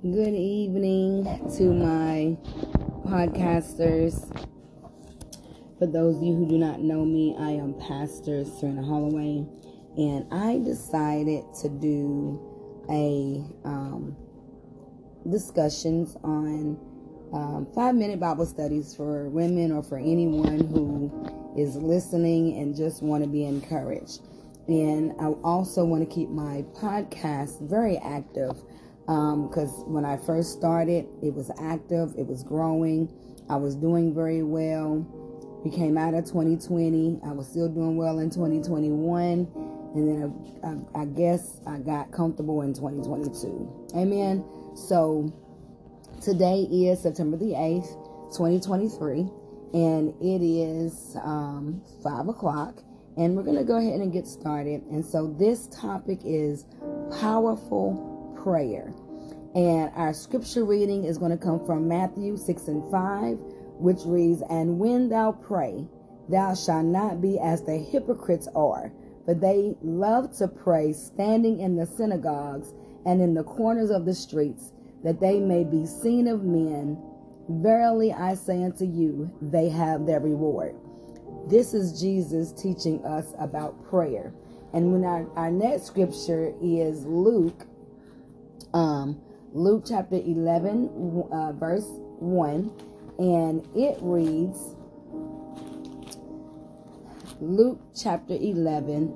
Good evening to my podcasters. For those of you who do not know me, I am Pastor Serena Holloway, and I decided to do a um, discussions on um, five minute Bible studies for women or for anyone who is listening and just want to be encouraged. And I also want to keep my podcast very active because um, when I first started, it was active, it was growing, I was doing very well. We came out of 2020, I was still doing well in 2021, and then I, I, I guess I got comfortable in 2022. Amen. So today is September the 8th, 2023, and it is um, 5 o'clock and we're going to go ahead and get started. And so this topic is powerful prayer. And our scripture reading is going to come from Matthew 6 and 5, which reads, And when thou pray, thou shalt not be as the hypocrites are, for they love to pray standing in the synagogues and in the corners of the streets, that they may be seen of men. Verily I say unto you, they have their reward. This is Jesus teaching us about prayer. And when our, our next scripture is Luke, um, Luke chapter 11, uh, verse 1, and it reads Luke chapter 11,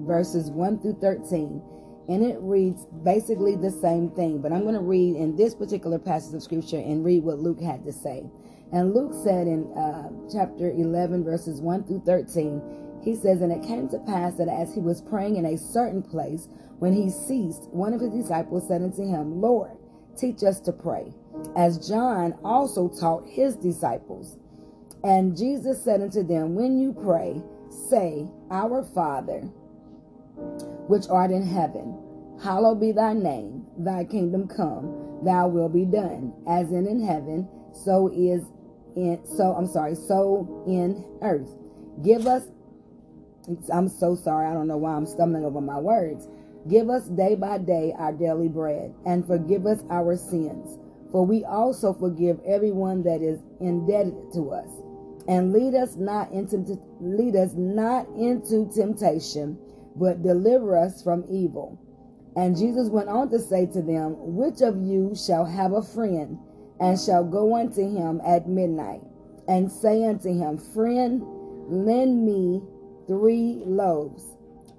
verses 1 through 13. And it reads basically the same thing, but I'm going to read in this particular passage of scripture and read what Luke had to say. And Luke said in uh, chapter 11, verses 1 through 13, he says, And it came to pass that as he was praying in a certain place, when he ceased, one of his disciples said unto him, Lord, teach us to pray, as John also taught his disciples. And Jesus said unto them, When you pray, say, Our Father, which art in heaven, hallowed be thy name, thy kingdom come, thy will be done, as in in heaven, so is in so I'm sorry, so in earth. Give us I'm so sorry, I don't know why I'm stumbling over my words. Give us day by day our daily bread, and forgive us our sins, for we also forgive everyone that is indebted to us. And lead us not into lead us not into temptation, but deliver us from evil. And Jesus went on to say to them, Which of you shall have a friend? and shall go unto him at midnight, and say unto him, Friend, lend me three loaves.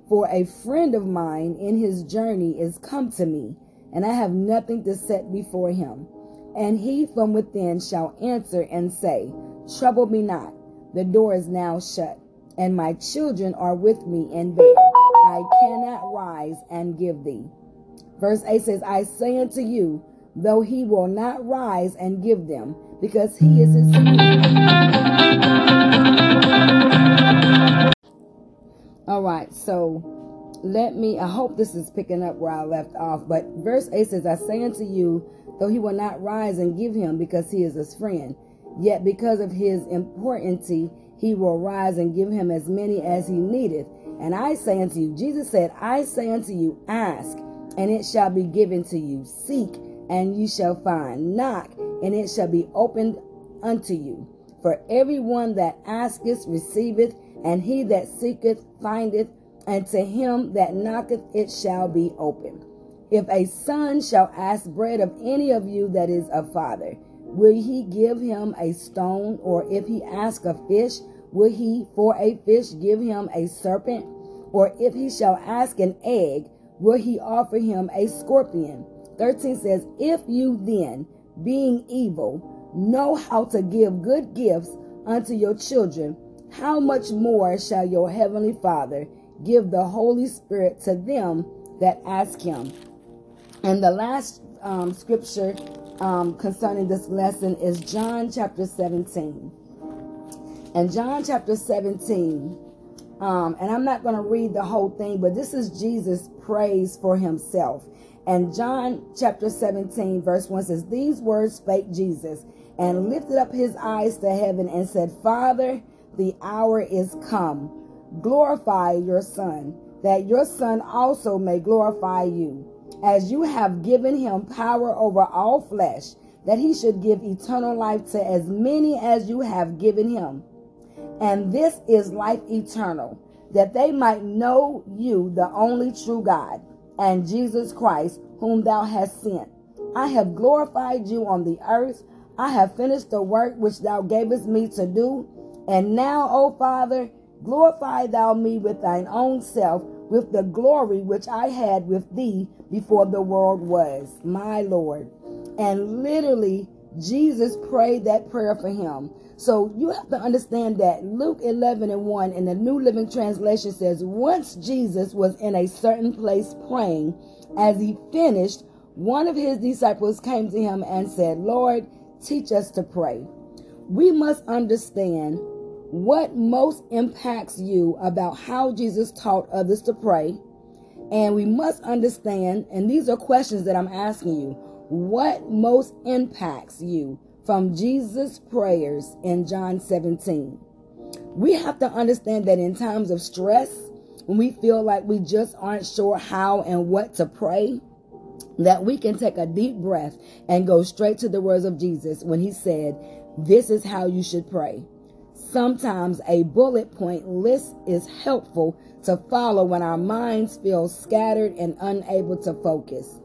For a friend of mine in his journey is come to me, and I have nothing to set before him. And he from within shall answer and say, Trouble me not, the door is now shut, and my children are with me in bed. I cannot rise and give thee. Verse 8 says, I say unto you, though he will not rise and give them, because he is his All right, so let me, I hope this is picking up where I left off, but verse 8 says, I say unto you, though he will not rise and give him, because he is his friend, yet because of his importance, he will rise and give him as many as he needeth. And I say unto you, Jesus said, I say unto you, ask, and it shall be given to you. Seek, and you shall find. Knock, and it shall be opened unto you. For everyone that asketh receiveth, and he that seeketh findeth, and to him that knocketh it shall be opened. If a son shall ask bread of any of you that is a father, will he give him a stone? Or if he ask a fish, will he for a fish give him a serpent? Or if he shall ask an egg, will he offer him a scorpion? 13 says, If you then, being evil, know how to give good gifts unto your children, how much more shall your heavenly Father give the Holy Spirit to them that ask him? And the last um, scripture um, concerning this lesson is John chapter 17. And John chapter 17, um, and I'm not going to read the whole thing, but this is Jesus' praise for himself. And John chapter 17, verse 1 says, These words spake Jesus and lifted up his eyes to heaven and said, Father, the hour is come. Glorify your Son, that your Son also may glorify you. as you have given him power over all flesh, that he should give eternal life to as many as you have given him. And this is life eternal, that they might know you, the only true God, and Jesus Christ, whom thou hast sent. I have glorified you on the earth. I have finished the work which thou gavest me to do. And now, O Father, glorify thou me with thine own self, with the glory which I had with thee before the world was, my Lord. And literally, Jesus prayed that prayer for him. So you have to understand that Luke 11 and 1 in the New Living Translation says, Once Jesus was in a certain place praying, as he finished, one of his disciples came to him and said, Lord, teach us to pray. We must understand what most impacts you about how Jesus taught others to pray. And we must understand, and these are questions that I'm asking you, what most impacts you from Jesus' prayers in John 17. We have to understand that in times of stress, when we feel like we just aren't sure how and what to pray, that we can take a deep breath and go straight to the words of Jesus when he said, This is how you should pray. Sometimes a bullet point list is helpful to follow when our minds feel scattered and unable to focus.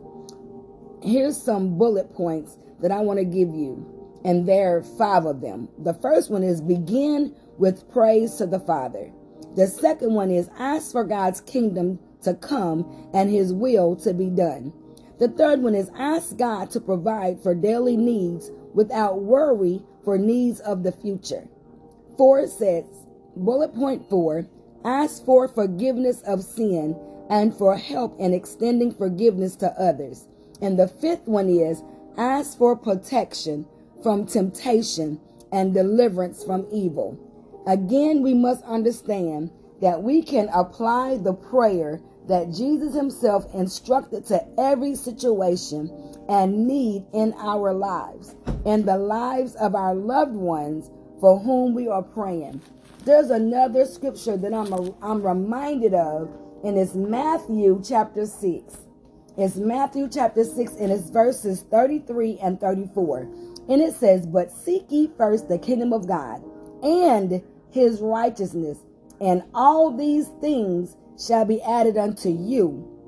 Here's some bullet points that I want to give you and there are five of them. The first one is begin with praise to the Father. The second one is ask for God's kingdom to come and his will to be done. The third one is ask God to provide for daily needs without worry for needs of the future. Four says, bullet point four, ask for forgiveness of sin and for help in extending forgiveness to others. And the fifth one is ask for protection from temptation and deliverance from evil. Again, we must understand that we can apply the prayer that Jesus himself instructed to every situation and need in our lives, in the lives of our loved ones for whom we are praying. There's another scripture that I'm, a, I'm reminded of, and it's Matthew chapter 6. It's Matthew chapter 6, and it's verses 33 and 34. And it says, But seek ye first the kingdom of God and his righteousness, and all these things shall be added unto you.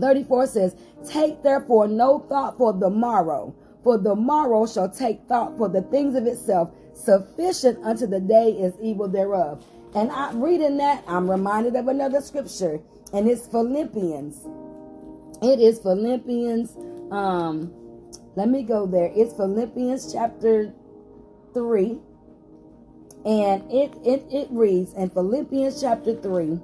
34 says, Take therefore no thought for the morrow, for the morrow shall take thought for the things of itself. Sufficient unto the day is evil thereof. And I'm reading that, I'm reminded of another scripture, and it's Philippians. It is Philippians um let me go there. It's Philippians chapter 3. And it, it, it reads in Philippians chapter 3,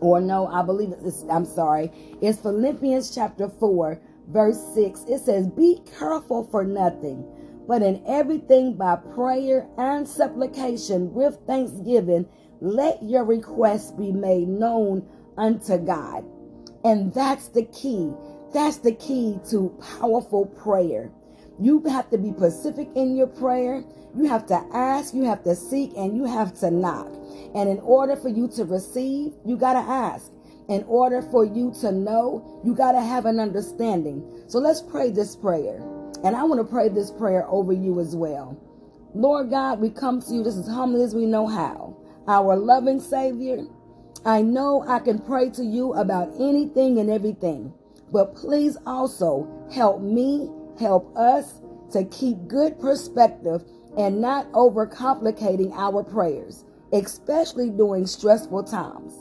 or no, I believe it's, I'm sorry, it's Philippians chapter 4, verse 6. It says, Be careful for nothing, but in everything by prayer and supplication with thanksgiving, let your requests be made known unto God. And that's the key. That's the key to powerful prayer. You have to be specific in your prayer. You have to ask, you have to seek, and you have to knock. And in order for you to receive, you got to ask. In order for you to know, you got to have an understanding. So let's pray this prayer. And I want to pray this prayer over you as well. Lord God, we come to you just as humbly as we know how. Our loving Savior, I know I can pray to you about anything and everything. But please also help me, help us to keep good perspective and not overcomplicating our prayers, especially during stressful times.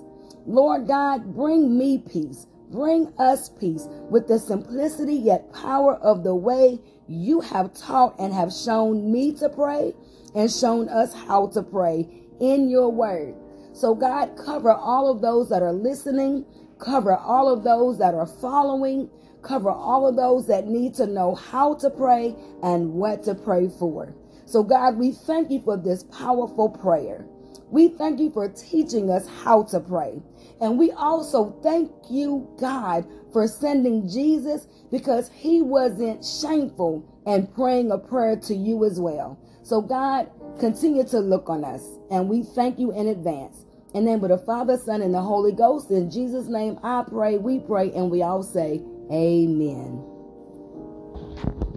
Lord God, bring me peace. Bring us peace with the simplicity yet power of the way you have taught and have shown me to pray and shown us how to pray in your word. So, God, cover all of those that are listening Cover all of those that are following. Cover all of those that need to know how to pray and what to pray for. So, God, we thank you for this powerful prayer. We thank you for teaching us how to pray. And we also thank you, God, for sending Jesus because he wasn't shameful and praying a prayer to you as well. So, God, continue to look on us. And we thank you in advance. In the name of the Father, Son, and the Holy Ghost. In Jesus' name I pray, we pray, and we all say, Amen.